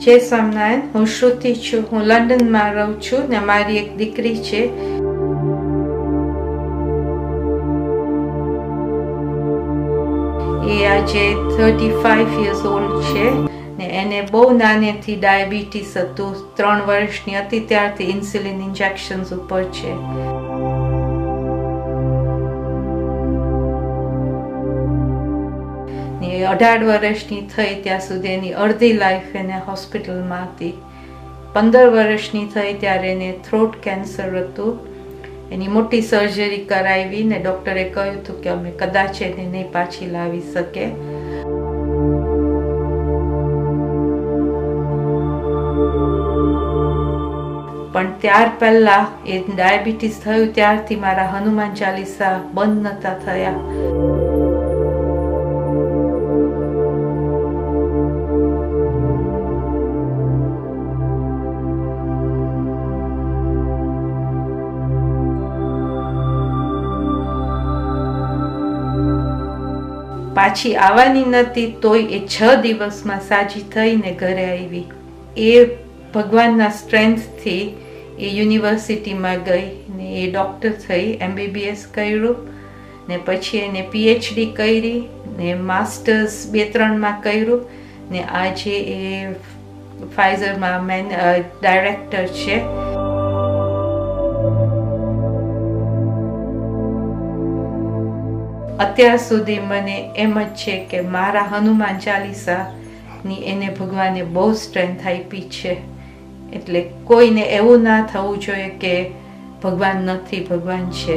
જય સ્વામિનારાયણ હું શ્રુતિ છું. હું લંડનમાં રહું છું ને મારી એક દીકરી છે. એ આજે થર્ટી ફાઈવ યર્સ ઓલ્ડ છે ને એને બહુ નાનેથી ડાયાબિટીસ હતું. ત્રણ વર્ષની હતી ત્યારથી ઇન્સ્યુલિન ઇન્જેક્શન્સ ઉપર છે. અઢાર વર્ષની થઈ ત્યાં સુધી એની અડધી લાઈફ એને હોસ્પિટલમાં હતી પંદર વર્ષની થઈ ત્યારે એને થ્રોટ કેન્સર હતું. એની મોટી સર્જરી કરાવી ને ડૉક્ટરે કહ્યું હતું કે અમે કદાચ એને નહીં પાછી લાવી શકે. પણ ત્યાર પહેલાં એ ડાયાબિટીસ થયું ત્યારથી મારા હનુમાન ચાલીસા બંધ નહોતા થયા. પાછી આવવાની નથી, તોય એ છ દિવસમાં સાજી થઈને ઘરે આવી. એ ભગવાનના સ્ટ્રેન્થથી એ યુનિવર્સિટીમાં ગઈ ને એ ડૉક્ટર થઈ એમબીબીએસ કર્યું ને પછી એને પીએચડી કરી ને માસ્ટર્સ બે ત્રણમાં કર્યું ને આજે એ ફાઇઝરમાં મેન ડાયરેક્ટર છે. અત્યાર સુધી મને એમ જ છે કે મારા હનુમાન ચાલીસાની એને ભગવાને બહુ સ્ટ્રેન્થ આપી છે. એટલે કોઈને એવું ના થવું જોઈએ કે ભગવાન નથી, ભગવાન છે.